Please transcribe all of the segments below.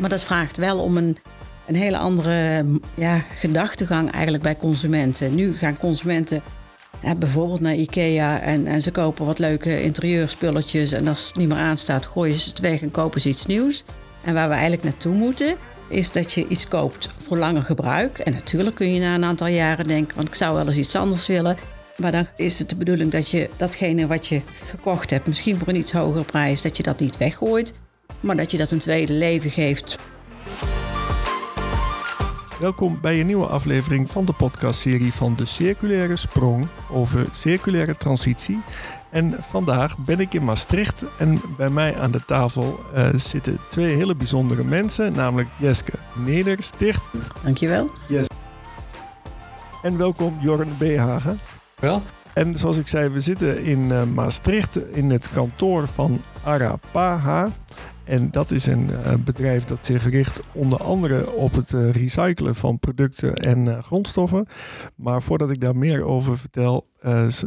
Maar dat vraagt wel om een, een hele andere ja, gedachtegang eigenlijk bij consumenten. Nu gaan consumenten bijvoorbeeld naar Ikea en, en ze kopen wat leuke interieurspulletjes. En als het niet meer aanstaat, gooien ze het weg en kopen ze iets nieuws. En waar we eigenlijk naartoe moeten, is dat je iets koopt voor langer gebruik. En natuurlijk kun je na een aantal jaren denken, want ik zou wel eens iets anders willen. Maar dan is het de bedoeling dat je datgene wat je gekocht hebt, misschien voor een iets hogere prijs, dat je dat niet weggooit, maar dat je dat een tweede leven geeft. Welkom bij een nieuwe aflevering van de podcastserie van de Circulaire Sprong over circulaire transitie. En vandaag ben ik in Maastricht en bij mij aan de tafel uh, zitten twee hele bijzondere mensen, namelijk Jeske Nedersticht. Dankjewel. Yes. En welkom Jorn Behagen. Wel. En zoals ik zei, we zitten in uh, Maastricht in het kantoor van Arapaha. En dat is een uh, bedrijf dat zich richt onder andere op het uh, recyclen van producten en uh, grondstoffen. Maar voordat ik daar meer over vertel,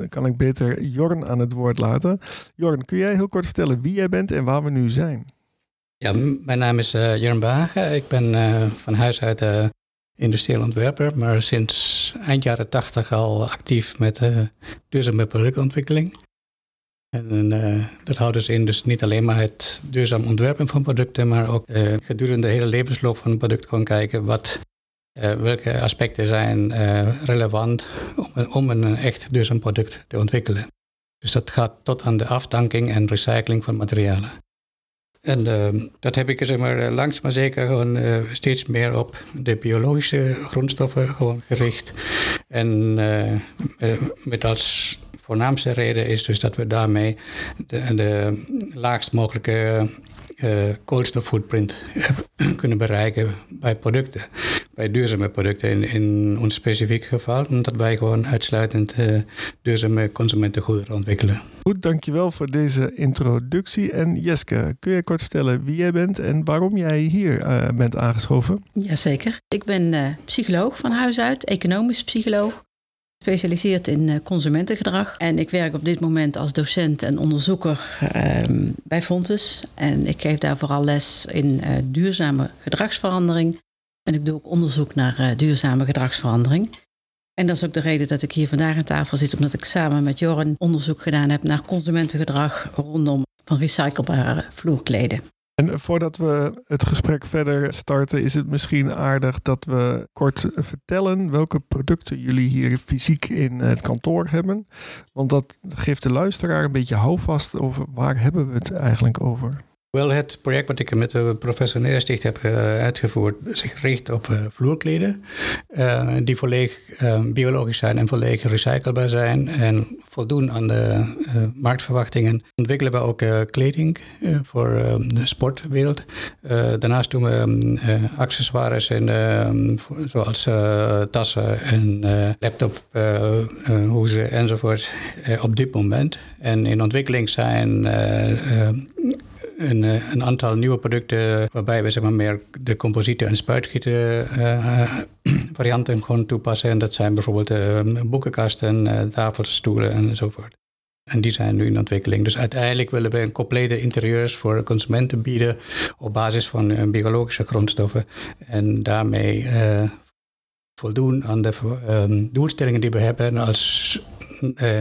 kan ik beter Jorn aan het woord laten. Jorn, kun jij heel kort vertellen wie jij bent en waar we nu zijn? Ja, mijn naam is Jorn Bagen. Ik ben van huis uit industrieel ontwerper, maar sinds eind jaren tachtig al actief met duurzame productontwikkeling. En uh, dat houdt dus in dus niet alleen maar het duurzaam ontwerpen van producten, maar ook uh, gedurende de hele levensloop van een product gewoon kijken wat, uh, welke aspecten zijn relevant om, om, een echt duurzaam product te ontwikkelen. Dus dat gaat tot aan de afdanking en recycling van materialen. En dat heb ik zeg maar, langs maar zeker gewoon steeds meer op de biologische grondstoffen gewoon gericht. En met als voornaamste reden is dus dat we daarmee de, de laagst mogelijke uh, koolstoffootprint kunnen bereiken bij producten. Bij duurzame producten in, in ons specifiek geval, omdat wij gewoon uitsluitend uh, duurzame consumentengoederen ontwikkelen. Goed, dankjewel voor deze introductie. En Jeske, kun je kort vertellen wie jij bent en waarom jij hier uh, bent aangeschoven? Jazeker. Ik ben psycholoog van huis uit, economisch psycholoog gespecialiseerd in eh, consumentengedrag. En ik werk op dit moment als docent en onderzoeker ehm, bij Fontes. En ik geef daar vooral les in uh, duurzame gedragsverandering. En ik doe ook onderzoek naar uh, duurzame gedragsverandering. En dat is ook de reden dat ik hier vandaag aan tafel zit, omdat ik samen met Joren onderzoek gedaan heb naar consumentengedrag rondom van recyclebare vloerkleden. En voordat we het gesprek verder starten, is het misschien aardig dat we kort vertellen welke producten jullie hier fysiek in het kantoor hebben. Want dat geeft de luisteraar een beetje houvast over waar hebben we het eigenlijk over. Wel, het project wat ik met de professor Neersticht heb uh, uitgevoerd, zich richt op uh, vloerkleden. Uh, die volledig biologisch zijn en volledig recyclebaar zijn en voldoen aan de marktverwachtingen. Ontwikkelen we ook kleding voor de sportwereld. daarnaast doen we accessoires voor, zoals tassen en laptop, hoezen enzovoort op dit moment. En in ontwikkeling zijn een, eh, een, aantal nieuwe producten waarbij we zeg maar, meer de composieten en spuitgieten uh, varianten gewoon toepassen. En dat zijn bijvoorbeeld boekenkasten, uh, tafelstoelen enzovoort. En die zijn nu in ontwikkeling. Dus uiteindelijk willen we een complete interieurs voor consumenten bieden op basis van biologische grondstoffen. En daarmee voldoen aan de doelstellingen die we hebben als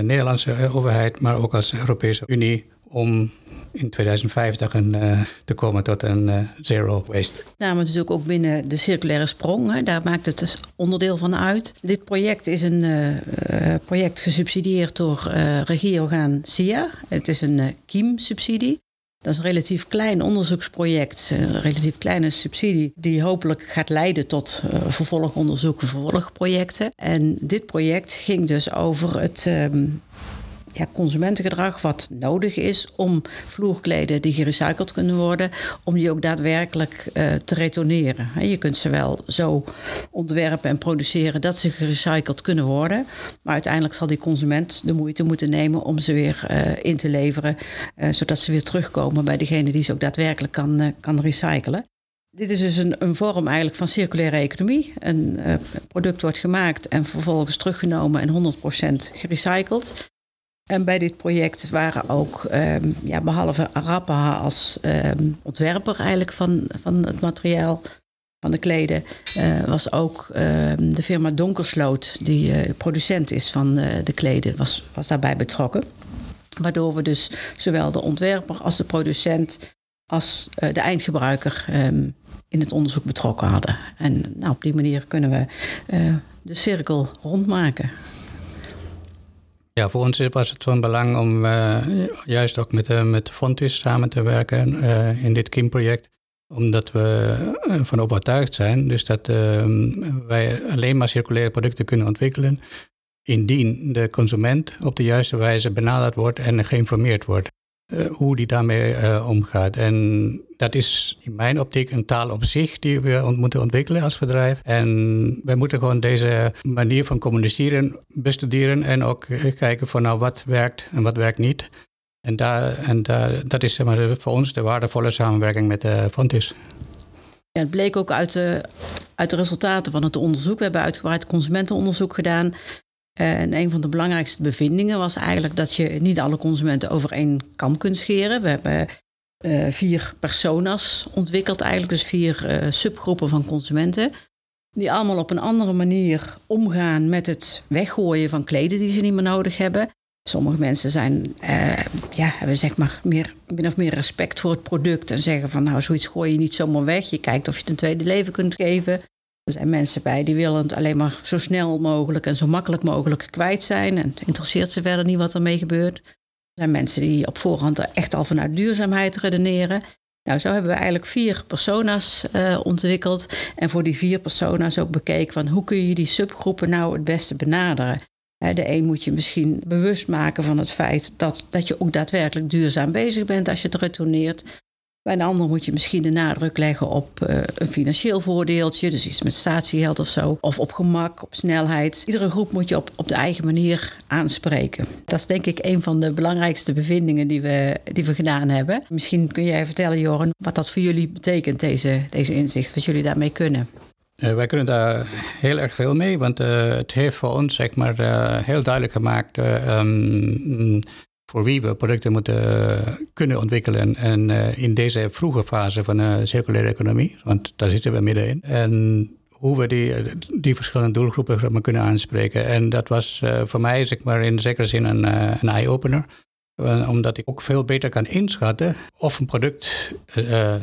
Nederlandse overheid, maar ook als Europese Unie om in 2050 een, uh, te komen tot een uh, zero waste. Nou, maar natuurlijk ook binnen de circulaire sprong. Hè, daar maakt het dus onderdeel van uit. Dit project is een uh, project gesubsidieerd door regieorgaan SIA. Het is een kiemsubsidie. Dat is een relatief klein onderzoeksproject, een relatief kleine subsidie, die hopelijk gaat leiden tot uh, vervolgonderzoeken, vervolgprojecten. En dit project ging dus over het um, ja, consumentengedrag wat nodig is om vloerkleden die gerecycled kunnen worden, om die ook daadwerkelijk uh, te retourneren. Je kunt ze wel zo ontwerpen en produceren dat ze gerecycled kunnen worden, maar uiteindelijk zal die consument de moeite moeten nemen om ze weer uh, in te leveren, uh, zodat ze weer terugkomen bij degene die ze ook daadwerkelijk kan, kan recyclen. Dit is dus een, een, vorm eigenlijk van circulaire economie. Een product wordt gemaakt en vervolgens teruggenomen en 100% gerecycled. En bij dit project waren ook, ehm, ja, behalve Arapaha als ehm, ontwerper eigenlijk van, van het materiaal van de kleden, uh, was ook ehm, de firma Donkersloot, die uh, producent is van uh, de kleden, was, was daarbij betrokken. Waardoor we dus zowel de ontwerper als de producent als de eindgebruiker in het onderzoek betrokken hadden. En nou, op die manier kunnen we de cirkel rondmaken. Ja, voor ons was het van belang om uh, juist ook met, uh, met Fontis samen te werken uh, in dit KIM-project. Omdat we van overtuigd zijn dus dat wij alleen maar circulaire producten kunnen ontwikkelen indien de consument op de juiste wijze benaderd wordt en geïnformeerd wordt. Eh, hoe die daarmee uh, omgaat. En dat is in mijn optiek een taal op zich die we moeten ontwikkelen als bedrijf. En wij moeten gewoon deze manier van communiceren bestuderen en ook eh, kijken van nou wat werkt en wat werkt niet. En, daar, en daar, dat is maar, voor ons de waardevolle samenwerking met uh, Fontis. Ja, het bleek ook uit de, uit de resultaten van het onderzoek. We hebben uitgebreid consumentenonderzoek gedaan. En een van de belangrijkste bevindingen was eigenlijk dat je niet alle consumenten over één kam kunt scheren. We hebben uh, vier personas ontwikkeld, eigenlijk dus vier uh, subgroepen van consumenten. Die allemaal op een andere manier omgaan met het weggooien van kleden die ze niet meer nodig hebben. Sommige mensen zijn, uh, ja, hebben zeg maar meer, min of meer respect voor het product en zeggen van nou zoiets gooi je niet zomaar weg. Je kijkt of je het een tweede leven kunt geven. Er zijn mensen bij die willen het alleen maar zo snel mogelijk en zo makkelijk mogelijk kwijt zijn. En het interesseert ze verder niet wat ermee gebeurt. Er zijn mensen die op voorhand echt al vanuit duurzaamheid redeneren. Nou, zo hebben we eigenlijk vier persona's uh, ontwikkeld. En voor die vier persona's ook bekeken van hoe kun je die subgroepen nou het beste benaderen. De een moet je misschien bewust maken van het feit dat, dat je ook daadwerkelijk duurzaam bezig bent als je het retourneert. Bij een ander moet je misschien de nadruk leggen op uh, een financieel voordeeltje, dus iets met statiegeld of zo, of op gemak, op snelheid. Iedere groep moet je op, op de eigen manier aanspreken. Dat is denk ik een van de belangrijkste bevindingen die we, die we gedaan hebben. Misschien kun jij vertellen, Joren, wat dat voor jullie betekent, deze, deze inzicht, wat jullie daarmee kunnen. Wij kunnen daar heel erg veel mee, want uh, het heeft voor ons zeg maar, uh, heel duidelijk gemaakt um, voor wie we producten moeten eh, kunnen ontwikkelen. En uh, in deze vroege fase van de circulaire economie, want daar zitten we middenin. En hoe we die, die verschillende doelgroepen kunnen aanspreken. En dat was voor mij zeg maar, in zekere zin een, een eye-opener. Omdat ik ook veel beter kan inschatten of een product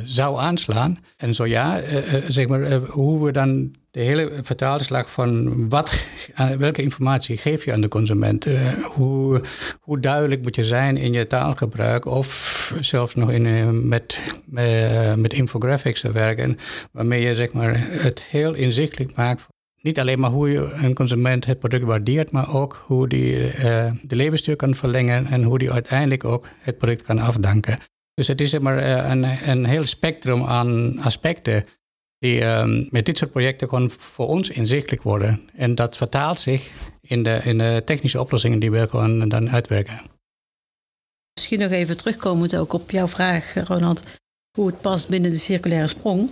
zou aanslaan. En zo ja, zeg maar, hoe we dan de hele vertaalslag van wat, welke informatie geef je aan de consument? Uh, hoe, hoe duidelijk moet je zijn in je taalgebruik of zelfs nog in, uh, met, met, met infographics werken, waarmee je zeg maar, het heel inzichtelijk maakt. Niet alleen maar hoe je een consument het product waardeert, maar ook hoe die de levensduur kan verlengen en hoe die uiteindelijk ook het product kan afdanken. Dus het is zeg maar een, een heel spectrum aan aspecten die um, met dit soort projecten gewoon voor ons inzichtelijk worden. En dat vertaalt zich in de, in de technische oplossingen die we dan uitwerken. Misschien nog even terugkomend ook op jouw vraag, Ronald, hoe het past binnen de circulaire sprong.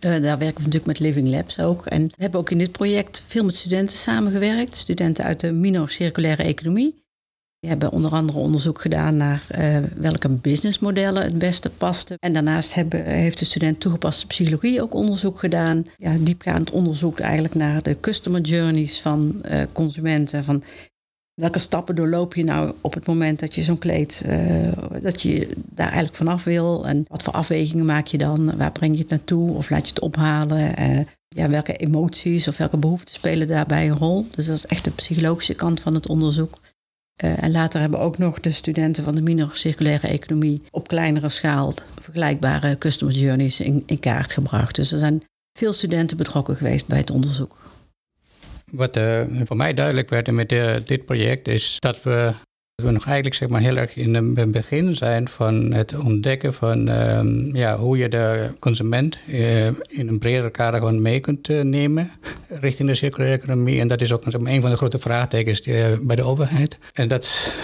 Uh, daar werken we natuurlijk met Living Labs ook. En we hebben ook in dit project veel met studenten samengewerkt. Studenten uit de minor circulaire economie. Die hebben onder andere onderzoek gedaan naar uh, welke businessmodellen het beste pasten. En daarnaast hebben, heeft de student toegepaste psychologie ook onderzoek gedaan. Ja, diepgaand onderzoek eigenlijk naar de customer journeys van uh, consumenten. Van welke stappen doorloop je nou op het moment dat je zo'n kleed, uh, dat je daar eigenlijk vanaf wil. En wat voor afwegingen maak je dan? Waar breng je het naartoe? Of laat je het ophalen? ja, welke emoties of welke behoeften spelen daarbij een rol? Dus dat is echt de psychologische kant van het onderzoek. Uh, en later hebben ook nog de studenten van de minor circulaire economie op kleinere schaal vergelijkbare customer journeys in, in kaart gebracht. Dus er zijn veel studenten betrokken geweest bij het onderzoek. Wat uh, voor mij duidelijk werd met uh, dit project is dat we dat we nog eigenlijk zeg maar, heel erg in het begin zijn van het ontdekken van um, ja, hoe je de consument uh, in een breder kader gewoon mee kunt uh, nemen richting de circulaire economie. En dat is ook een van de grote vraagtekens uh, bij de overheid. En dat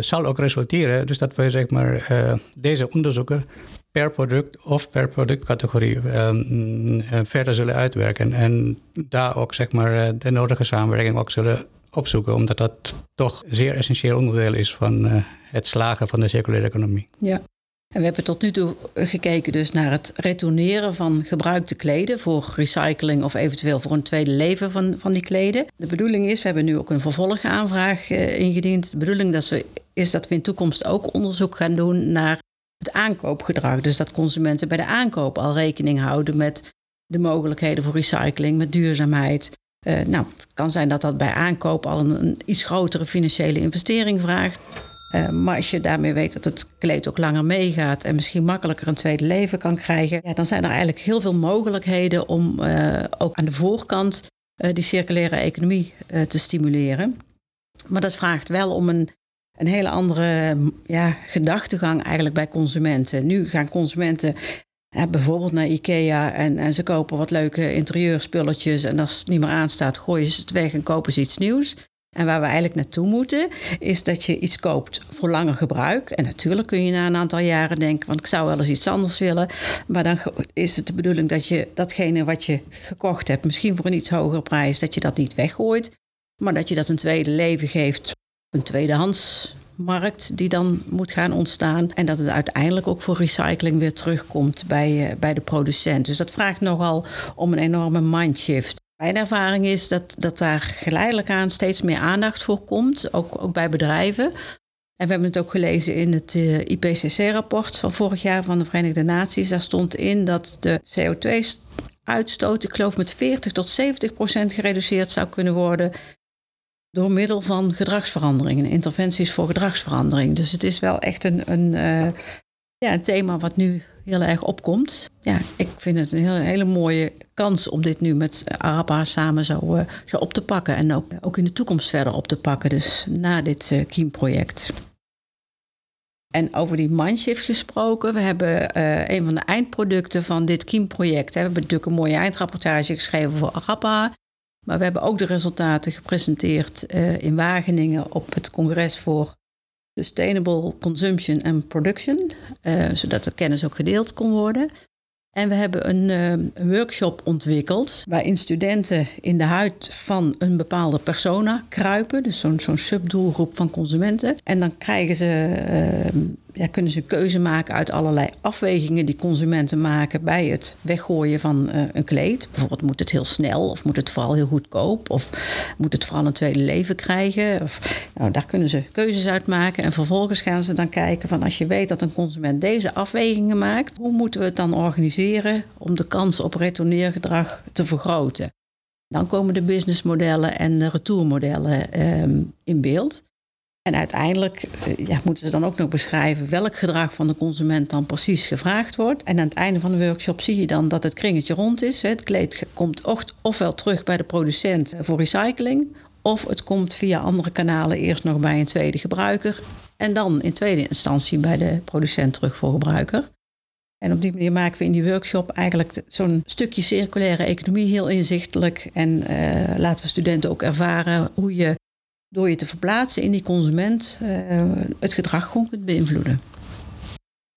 zal ook resulteren, dus dat we zeg maar, deze onderzoeken per product of per productcategorie um, verder zullen uitwerken. En daar ook zeg maar, de nodige samenwerking ook zullen opzoeken, omdat dat toch zeer essentieel onderdeel is van het slagen van de circulaire economie. Ja. En we hebben tot nu toe gekeken dus naar het retourneren van gebruikte kleden voor recycling of eventueel voor een tweede leven van, van die kleden. De bedoeling is, we hebben nu ook een vervolgaanvraag eh, ingediend. De bedoeling dat we, is dat we in toekomst ook onderzoek gaan doen naar het aankoopgedrag. Dus dat consumenten bij de aankoop al rekening houden met de mogelijkheden voor recycling, met duurzaamheid. Uh, nou, het kan zijn dat dat bij aankoop al een, iets grotere financiële investering vraagt. Uh, maar als je daarmee weet dat het kleed ook langer meegaat en misschien makkelijker een tweede leven kan krijgen, ja, dan zijn er eigenlijk heel veel mogelijkheden om uh, ook aan de voorkant die circulaire economie te stimuleren. Maar dat vraagt wel om een, een hele andere ja, gedachtegang eigenlijk bij consumenten. Nu gaan consumenten bijvoorbeeld naar IKEA en, en ze kopen wat leuke interieurspulletjes en als het niet meer aanstaat, gooien ze het weg en kopen ze iets nieuws. En waar we eigenlijk naartoe moeten, is dat je iets koopt voor langer gebruik. En natuurlijk kun je na een aantal jaren denken, want ik zou wel eens iets anders willen. Maar dan is het de bedoeling dat je datgene wat je gekocht hebt, misschien voor een iets hogere prijs, dat je dat niet weggooit. Maar dat je dat een tweede leven geeft, een tweedehands markt die dan moet gaan ontstaan. En dat het uiteindelijk ook voor recycling weer terugkomt bij, eh, bij de producent. Dus dat vraagt nogal om een enorme mindshift. Mijn ervaring is dat, dat daar geleidelijk aan steeds meer aandacht voor komt, ook, ook bij bedrijven. En we hebben het ook gelezen in het eh, IPCC-rapport van vorig jaar van de Verenigde Naties. Daar stond in dat de CO2-uitstoot, ik geloof met 40 tot 70 procent gereduceerd zou kunnen worden door middel van gedragsveranderingen, interventies voor gedragsverandering. Dus het is wel echt een, een, uh, ja, een thema wat nu heel erg opkomt. Ja, ik vind het een hele, hele mooie kans om dit nu met Arapa samen zo, uh, zo op te pakken. En ook, ook in de toekomst verder op te pakken, dus na dit uh, Kiem-project. En over die mindshift gesproken, we hebben uh, een van de eindproducten van dit Kiem-project. We hebben natuurlijk een mooie eindrapportage geschreven voor Arapa. Maar we hebben ook de resultaten gepresenteerd in Wageningen op het congres voor Sustainable Consumption and Production, uh, zodat de kennis ook gedeeld kon worden. En we hebben een, uh, een, workshop ontwikkeld waarin studenten in de huid van een bepaalde persona kruipen, dus zo'n zo'n subdoelgroep van consumenten. En dan krijgen ze ja, kunnen ze een keuze maken uit allerlei afwegingen die consumenten maken bij het weggooien van uh, een kleed. Bijvoorbeeld moet het heel snel of moet het vooral heel goedkoop of moet het vooral een tweede leven krijgen. Of, nou, daar kunnen ze keuzes uit maken en vervolgens gaan ze dan kijken van als je weet dat een consument deze afwegingen maakt, hoe moeten we het dan organiseren om de kans op retourneergedrag te vergroten. Dan komen de businessmodellen en de retourmodellen uh, in beeld. En uiteindelijk eh, ja, moeten ze dan ook nog beschrijven welk gedrag van de consument dan precies gevraagd wordt. En aan het einde van de workshop zie je dan dat het kringetje rond is. Het kleed komt ofwel terug bij de producent voor recycling, of het komt via andere kanalen eerst nog bij een tweede gebruiker. En dan in tweede instantie bij de producent terug voor gebruiker. En op die manier maken we in die workshop eigenlijk zo'n stukje circulaire economie heel inzichtelijk. En uh, laten we studenten ook ervaren hoe je door je te verplaatsen in die consument uh, het gedrag gewoon kunt beïnvloeden.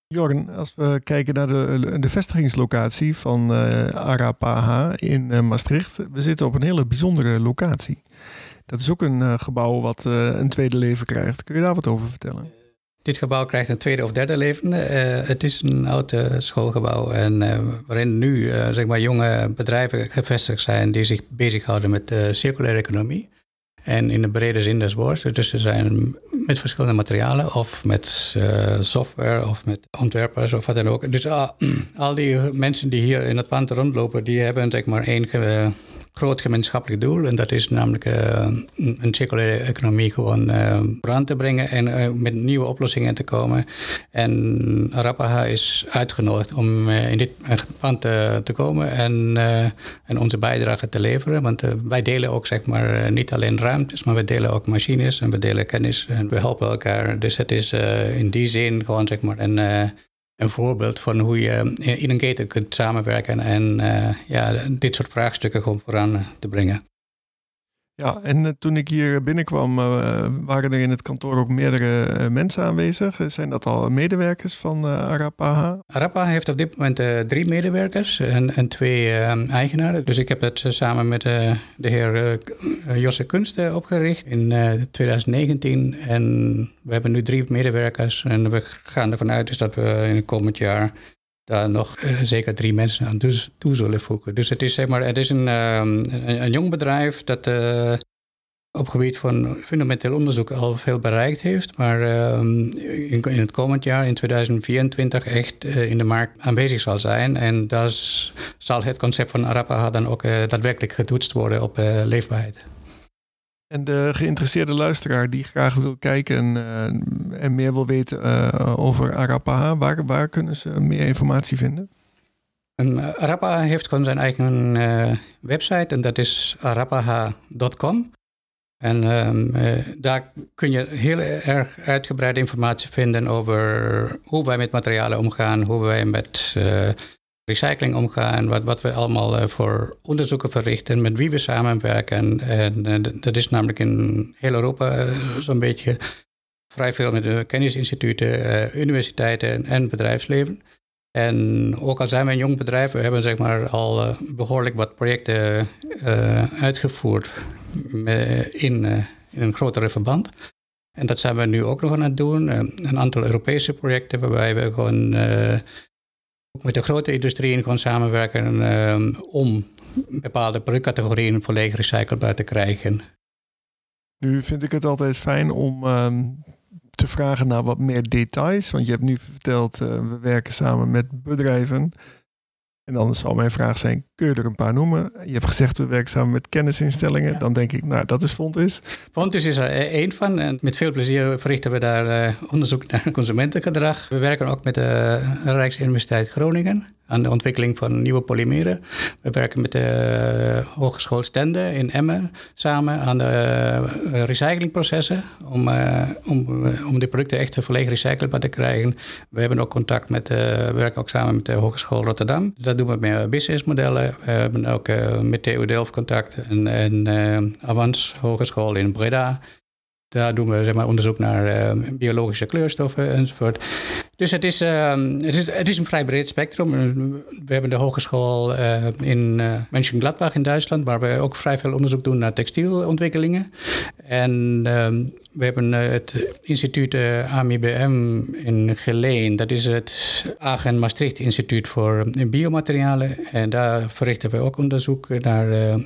Jorn, als we kijken naar de, de vestigingslocatie van uh, Arapaha in uh, Maastricht. We zitten op een hele bijzondere locatie. Dat is ook een gebouw wat een tweede leven krijgt. Kun je daar wat over vertellen? Dit gebouw krijgt een tweede of derde leven. het is een oud schoolgebouw en waarin nu zeg maar jonge bedrijven gevestigd zijn die zich bezighouden met de circulaire economie. En in de brede zin des woords. Dus ze zijn met verschillende materialen of met uh, software of met ontwerpers of wat dan ook. Dus uh, al die mensen die hier in het pand rondlopen, die hebben zeg maar één groot gemeenschappelijk doel. En dat is namelijk uh, een circulaire economie gewoon uh, te brengen en uh, met nieuwe oplossingen te komen. En Arapaha is uitgenodigd om in dit pand te komen en, en onze bijdrage te leveren. Want wij delen ook zeg maar niet alleen ruimtes, maar we delen ook machines en we delen kennis en we helpen elkaar. Dus het is in die zin gewoon zeg maar een een voorbeeld van hoe je in een keten kunt samenwerken en uh, ja, dit soort vraagstukken gewoon vooraan te brengen. Ja, en eh, toen ik hier binnenkwam, uh, waren er in het kantoor ook meerdere uh, mensen aanwezig. Zijn dat al medewerkers van Arapaha? Arapaha heeft op dit moment drie medewerkers en, en twee eigenaren. Dus ik heb het samen met de heer Josse Kunst opgericht in 2019. En we hebben nu drie medewerkers en we gaan ervan uit dus dat we in het komend jaar daar nog zeker drie mensen aan toe, zullen voegen. Dus het is, zeg maar, het is een, een, een jong bedrijf dat uh, op gebied van fundamenteel onderzoek al veel bereikt heeft, maar in, in, het komend jaar, in 2024, echt in de markt aanwezig zal zijn. En daar zal het concept van Arapaha dan ook daadwerkelijk getoetst worden op leefbaarheid. En de geïnteresseerde luisteraar die graag wil kijken en, uh, en meer wil weten uh, over Arapaha, waar, waar kunnen ze meer informatie vinden? Um, heeft gewoon zijn eigen uh, website en dat is arapaha.com. En um, daar kun je heel erg uitgebreide informatie vinden over hoe wij met materialen omgaan, hoe wij met recycling omgaan, wat, wat we allemaal uh, voor onderzoeken verrichten, met wie we samenwerken. En uh, dat is namelijk in heel Europa uh, zo'n beetje vrij veel met kennisinstituten, universiteiten en bedrijfsleven. En ook al zijn we een jong bedrijf, we hebben zeg maar al behoorlijk wat projecten uitgevoerd in, in een grotere verband. En dat zijn we nu ook nog aan het doen. een aantal Europese projecten waarbij we gewoon met de grote industrieën gewoon samenwerken uh, om bepaalde productcategorieën volledig recyclebaar te krijgen. Nu vind ik het altijd fijn om uh, te vragen naar wat meer details. Want je hebt nu verteld, uh, we werken samen met bedrijven. En dan zal mijn vraag zijn, kun je er een paar noemen? Je hebt gezegd, we werken samen met kennisinstellingen. Dan denk ik, nou, dat is Fontis. Fontis is er één van. En met veel plezier verrichten we daar uh, onderzoek naar consumentengedrag. We werken ook met de Rijksuniversiteit Groningen aan de ontwikkeling van nieuwe polymeren. We werken met de uh, Hogeschool Stende in Emmen samen aan de uh, recyclingprocessen om, uh, om, om die producten echt volledig recyclebaar te krijgen. We hebben ook contact met, we werken ook samen met de Hogeschool Rotterdam. Dat doen we met businessmodellen. We hebben ook met TU Delft contact en, en Avans Hogeschool in Breda. Daar doen we zeg maar, onderzoek naar biologische kleurstoffen enzovoort. Dus het is, uh, het, is, het is een vrij breed spectrum. We hebben de hogeschool uh, in uh, Mönchengladbach in Duitsland, waar we ook vrij veel onderzoek doen naar textielontwikkelingen. En ehm, we hebben het instituut AMIBM in Geleen. Dat is het Agen Maastricht Instituut voor Biomaterialen. En daar verrichten we ook onderzoek naar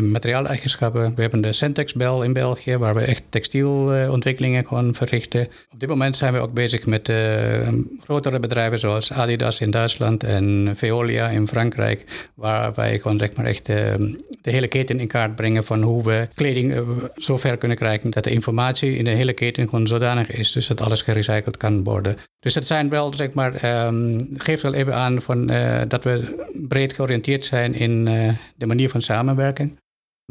materiaaleigenschappen. We hebben de Centex Bel in België, waar we echt textielontwikkelingen gewoon verrichten. Op dit moment zijn we ook bezig met uh, grotere bedrijven zoals Adidas in Duitsland en Veolia in Frankrijk, waar wij gewoon zeg maar echt uh, de hele keten in kaart brengen van hoe we kleding zo ver kunnen krijgen dat de informatie in de hele keten gewoon zodanig is, dus dat alles gerecycled kan worden. Dus het zijn wel, zeg maar, um, geeft wel even aan van, dat we breed georiënteerd zijn in de manier van samenwerking.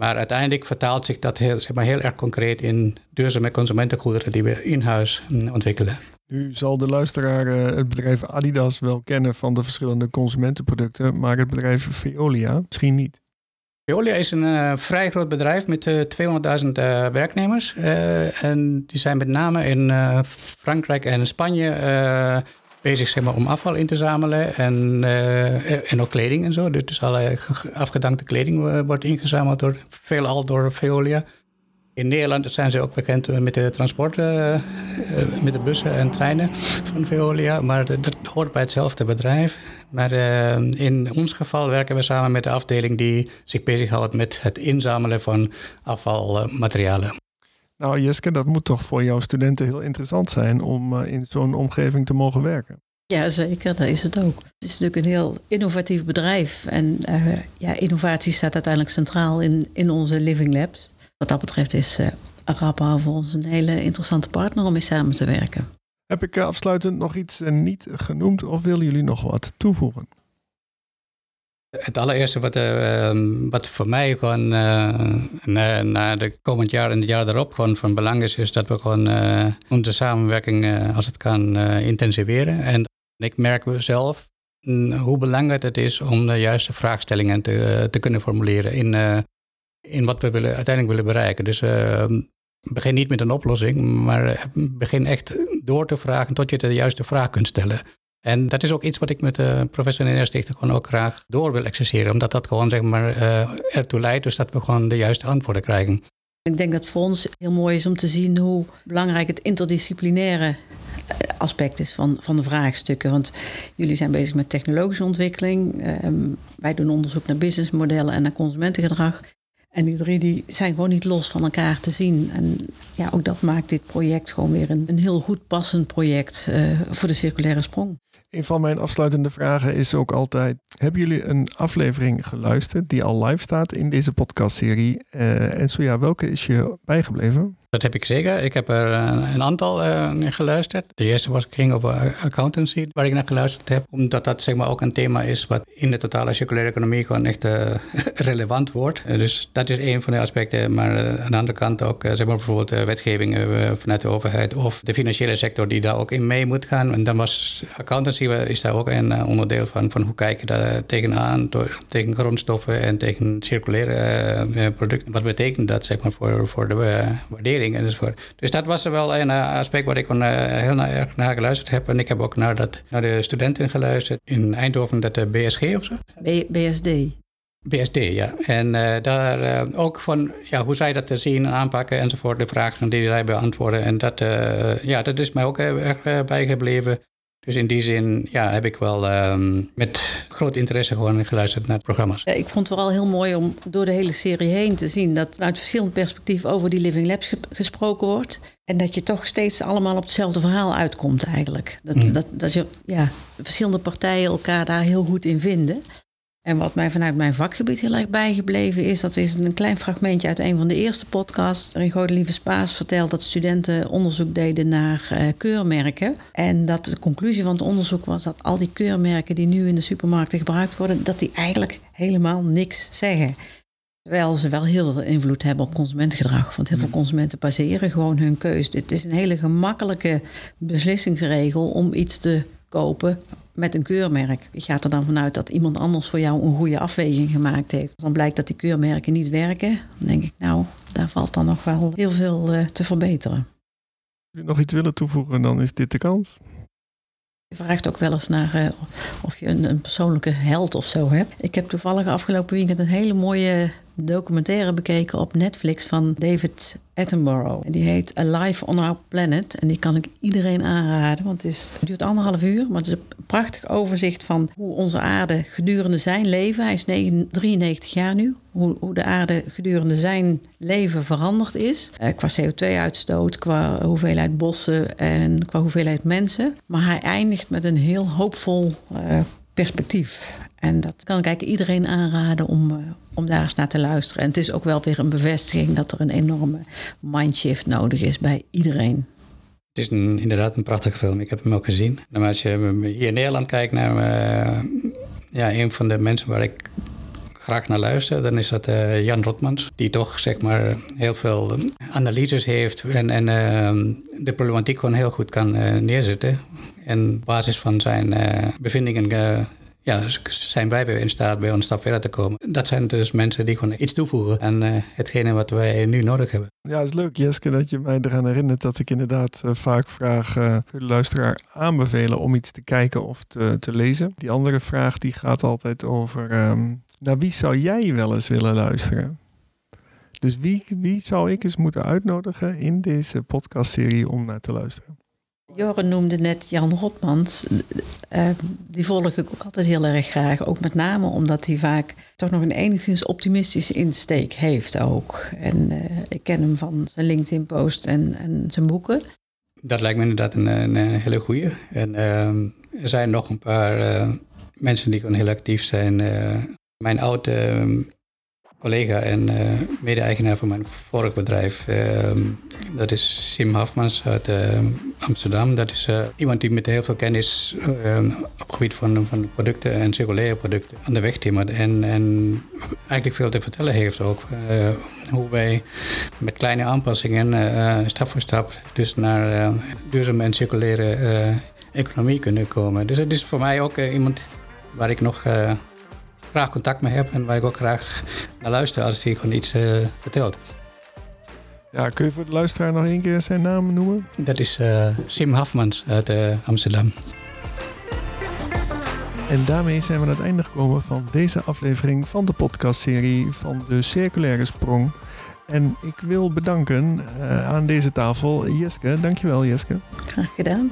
Maar uiteindelijk vertaalt zich dat heel, zeg maar, heel erg concreet in duurzame consumentengoederen die we in huis mm, ontwikkelen. Nu zal de luisteraar eh, het bedrijf Adidas wel kennen van de verschillende consumentenproducten, maar het bedrijf Veolia misschien niet. Veolia is een uh, vrij groot bedrijf met uh, eh, 200.000 uh, werknemers. en die zijn met name in Frankrijk en Spanje bezig zeg maar, om afval in te zamelen en, uh, en ook kleding en zo. Dus alle afgedankte kleding eh, wordt ingezameld door, veelal door Veolia. In Nederland zijn ze ook bekend met de transport, uh, met de bussen en treinen van Veolia. Maar dat hoort bij hetzelfde bedrijf. Maar in ons geval werken we samen met de afdeling die zich bezighoudt met het inzamelen van afvalmaterialen. Nou, Jeske, dat moet toch voor jouw studenten heel interessant zijn om uh, in zo'n omgeving te mogen werken. Ja, zeker. Dat is het ook. Het is natuurlijk een heel innovatief bedrijf. En uh, ja, innovatie staat uiteindelijk centraal in, in onze Living Labs. Wat dat betreft is uh, Arapa voor ons een hele interessante partner om mee samen te werken. Heb ik afsluitend nog iets niet genoemd of willen jullie nog wat toevoegen? Het allereerste wat, uh, wat voor mij gewoon uh, na, na, de komend jaar en het jaar daarop gewoon van belang is, is dat we gewoon uh, onze samenwerking als het kan intensiveren. En ik merk zelf mm, hoe belangrijk het is om de juiste vraagstellingen te, te kunnen formuleren in in wat we willen, uiteindelijk willen bereiken. Dus ehm, begin niet met een oplossing, maar begin echt door te vragen tot je de juiste vraag kunt stellen. En dat is ook iets wat ik met de professor Stichter gewoon ook graag door wil exerceren. Omdat dat gewoon zeg maar uh, ertoe leidt dus dat we gewoon de juiste antwoorden krijgen. Ik denk dat het voor ons heel mooi is om te zien hoe belangrijk het interdisciplinaire eh, aspect is van, van de vraagstukken. Want jullie zijn bezig met technologische ontwikkeling. Ehm, wij doen onderzoek naar businessmodellen en naar consumentengedrag. En die drie die zijn gewoon niet los van elkaar te zien. En ja, ook dat maakt dit project gewoon weer een, een heel goed passend project uh, voor de circulaire sprong. Een van mijn afsluitende vragen is ook altijd: hebben jullie een aflevering geluisterd die al live staat in deze podcastserie? Uh, en zo ja, welke is je bijgebleven? Dat heb ik zeker. Ik heb er eh, een aantal uh, geluisterd. De eerste was, ging over accountancy, waar ik naar geluisterd heb. Omdat dat zeg maar, ook een thema is wat in de totale circulaire economie gewoon echt relevant wordt. dus dat is een van de aspecten. Maar aan de andere kant ook zeg maar, bijvoorbeeld wetgeving vanuit de overheid of de financiële sector die daar ook in mee moet gaan. En dan was accountancy is daar ook een onderdeel van. Van hoe kijk je daar tegenaan, door, tegen grondstoffen en tegen circulaire producten. Wat betekent dat zeg maar, voor, voor de waardering? Enzovoort. Dus dat was wel een eh, aspect waar ik van, uh, heel erg naar geluisterd heb. En ik heb ook naar, dat, naar de studenten geluisterd in Eindhoven, dat de BSG of zo? BSD. BSD, ja. En uh, daar uh, ook van ja, hoe zij dat te zien en aanpakken enzovoort, de vragen die zij beantwoorden. En dat, uh, ja, dat is mij ook erg bijgebleven. Dus in die zin ja, heb ik wel um, met groot interesse gewoon geluisterd naar programma's. Ja, ik vond het vooral heel mooi om door de hele serie heen te zien dat uit verschillende perspectieven over die Living Labs gesproken wordt. En dat je toch steeds allemaal op hetzelfde verhaal uitkomt eigenlijk. Dat, mm. dat, dat je ja, verschillende partijen elkaar daar heel goed in vinden. En wat mij vanuit mijn vakgebied heel erg bijgebleven is, dat is een klein fragmentje uit een van de eerste podcasts. waarin Godelieve Spaas vertelt dat studenten onderzoek deden naar uh, keurmerken. En dat de conclusie van het onderzoek was dat al die keurmerken die nu in de supermarkten gebruikt worden, dat die eigenlijk helemaal niks zeggen. Terwijl ze wel heel veel invloed hebben op consumentengedrag. Want heel veel consumenten baseren gewoon hun keus. Dit is een hele gemakkelijke beslissingsregel om iets te kopen met een keurmerk. Je gaat er dan vanuit dat iemand anders voor jou een goede afweging gemaakt heeft. Dan blijkt dat die keurmerken niet werken. Dan denk ik, nou, daar valt dan nog wel heel veel uh, te verbeteren. Als jullie nog iets willen toevoegen, dan is dit de kans. Je vraagt ook wel eens naar uh, of je een, een, persoonlijke held of zo hebt. Ik heb toevallig afgelopen weekend een hele mooie documentaire bekeken op Netflix van David Attenborough. Die heet Alive on Our Planet. En die kan ik iedereen aanraden, want het, is, duurt anderhalf uur. Maar het is een prachtig overzicht van hoe onze aarde gedurende zijn leven... hij is 93 jaar nu, hoe, hoe de aarde gedurende zijn leven veranderd is. Eh, qua CO2-uitstoot, qua hoeveelheid bossen en qua hoeveelheid mensen. Maar hij eindigt met een heel hoopvol uh, perspectief. En dat kan ik eigenlijk iedereen aanraden om, uh, om daar eens naar te luisteren. En het is ook wel weer een bevestiging dat er een enorme mindshift nodig is bij iedereen. Het is een, inderdaad een prachtige film. Ik heb hem ook gezien. Maar als je hier in Nederland kijkt naar uh, ja, een van de mensen waar ik graag naar luister, dan is dat uh, Jan Rotmans. Die toch zeg maar heel veel analyses heeft en, en uh, de problematiek gewoon heel goed kan neerzetten. En op basis van zijn bevindingen ja, zijn wij weer in staat bij een stap verder te komen. Dat zijn dus mensen die gewoon iets toevoegen aan uh, hetgene wat wij nu nodig hebben. Ja, het is leuk Jeske dat je mij eraan herinnert dat ik inderdaad uh, vaak vraag, kun de luisteraar aanbevelen om iets te kijken of te, te lezen? Die andere vraag die gaat altijd over, um, naar wie zou jij wel eens willen luisteren? Dus wie, wie zou ik eens moeten uitnodigen in deze podcastserie om naar te luisteren? Joren noemde net Jan Rotmans. Uh, die volg ik ook altijd heel erg graag. Ook met name omdat hij vaak toch nog een enigszins optimistische insteek heeft ook. En uh, ik ken hem van zijn LinkedIn-post en, en zijn boeken. Dat lijkt me inderdaad een, hele goeie. En uh, er zijn nog een paar mensen die gewoon heel actief zijn. mijn oude collega en uh, mede-eigenaar van mijn vorig bedrijf. Uh, dat is Sim Hafmans uit uh, Amsterdam. Dat is eh, iemand die met heel veel kennis ehm, op het gebied van, van producten en circulaire producten aan de weg timmert. En, en eigenlijk veel te vertellen heeft ook. hoe wij met kleine aanpassingen stap voor stap dus naar duurzame en circulaire economie kunnen komen. Dus het is voor mij ook iemand waar ik nog graag contact mee heb en waar ik ook graag naar luister als hij gewoon iets vertelt. Ja, kun je voor de luisteraar nog één keer zijn naam noemen? Dat is Sim Hafmans uit Amsterdam. En daarmee zijn we aan het einde gekomen van deze aflevering van de podcastserie van de Circulaire Sprong. En ik wil bedanken uh, aan deze tafel Jeske. Dankjewel Jeske. Graag gedaan.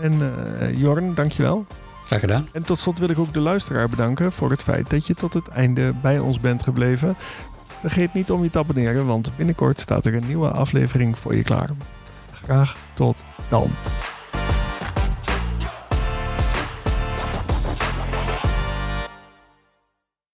En uh, Jorn, dankjewel. Graag gedaan. En tot slot wil ik ook de luisteraar bedanken voor het feit dat je tot het einde bij ons bent gebleven. Vergeet niet om je te abonneren, want binnenkort staat er een nieuwe aflevering voor je klaar. Graag tot dan.